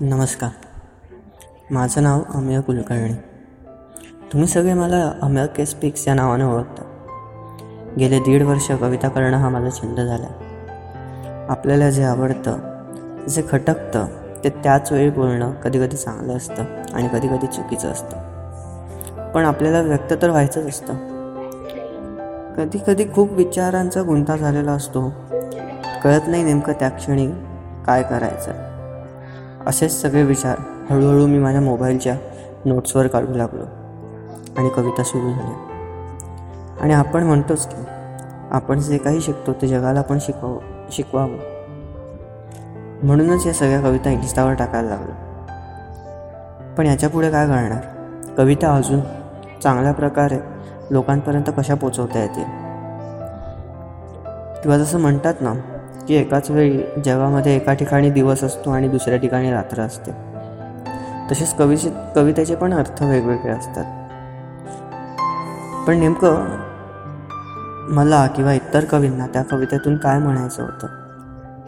नमस्कार. माझं नाव अमेय कुलकर्णी. तुम्ही सगळे मला अमेय के स्पीक्स या नावाने ओळखता. गेले दीड वर्ष कविता करणं हा माझा छंद झाला. आपल्याला जे आवडतं जे खटकतं ते त्याच वेळी बोलणं कधीकधी चांगलं असतं आणि कधी कधी चुकीचं असतं. पण आपल्याला व्यक्त तर व्हायचंच असतं. कधी कधी खूप विचारांचा गुंता झालेला असतो. कळत नाही नेमकं त्या क्षणी काय करायचं असेच सगळे विचार हळूहळू मी माझ्या मोबाईलच्या नोट्सवर काढू लागलो आणि कविता सुरू झाल्या. आणि आपण म्हणतोच की आपण जे काही शिकतो ते जगाला आपण शिकव शिकवावं. म्हणूनच या सगळ्या कविता इंस्टावर टाकायला लागलो. पण याच्यापुढे काय करणार कविता अजून चांगल्या प्रकारे लोकांपर्यंत कशा पोचवता येतील? किंवा जसं म्हणतात ना की एकाच वेळी जगामध्ये एका ठिकाणी दिवस असतो आणि दुसऱ्या ठिकाणी रात्र असते. तसेच कवीचे कवितेचे पण अर्थ वेगवेगळे असतात. पण नेमकं मला किंवा इतर कवींना त्या कवितेतून काय म्हणायचं होतं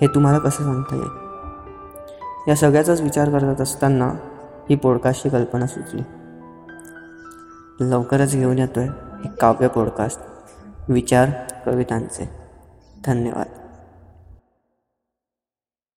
हे तुम्हाला कसं सांगता येईल? या सगळ्याचाच विचार करत असताना ही पॉडकास्टची कल्पना सुचली. लवकरच घेऊन येतोय एक काव्य पॉडकास्ट. विचार कवितांचे. धन्यवाद.